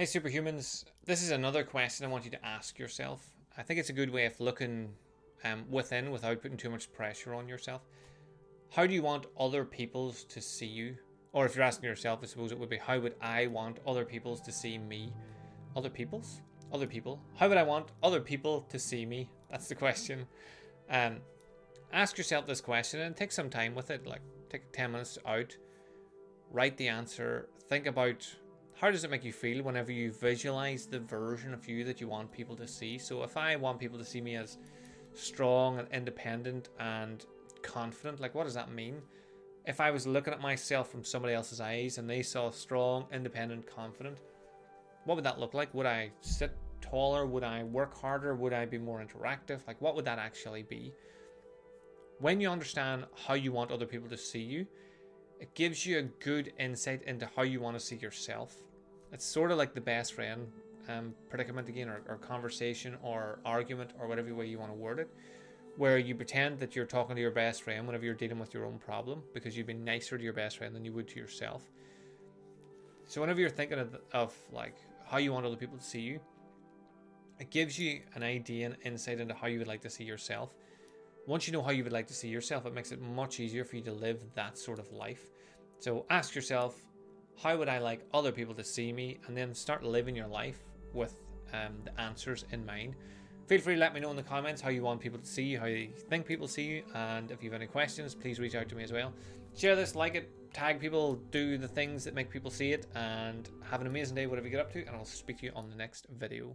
Hey, superhumans. This is another question I want you to ask yourself. I think it's a good way of looking um, within without putting too much pressure on yourself. How do you want other people's to see you? Or if you're asking yourself, I suppose it would be how would I want other people's to see me? Other people's? Other people? How would I want other people to see me? That's the question. Um, ask yourself this question and take some time with it. Like, take 10 minutes out, write the answer, think about how does it make you feel whenever you visualize the version of you that you want people to see. So, if I want people to see me as strong and independent and confident, like, what does that mean? If I was looking at myself from somebody else's eyes and they saw strong, independent, confident, what would that look like? Would I sit taller? Would I work harder? Would I be more interactive? Like, what would that actually be? When you understand how you want other people to see you, it gives you a good insight into how you want to see yourself. It's sort of like the best friend um, predicament again, or, or conversation, or argument, or whatever way you want to word it, where you pretend that you're talking to your best friend whenever you're dealing with your own problem because you've been nicer to your best friend than you would to yourself. So whenever you're thinking of, of like how you want other people to see you, it gives you an idea and insight into how you would like to see yourself. Once you know how you would like to see yourself, it makes it much easier for you to live that sort of life. So ask yourself, how would I like other people to see me? And then start living your life with um, the answers in mind. Feel free to let me know in the comments how you want people to see you, how you think people see you, and if you have any questions, please reach out to me as well. Share this, like it, tag people, do the things that make people see it, and have an amazing day, whatever you get up to, and I'll speak to you on the next video.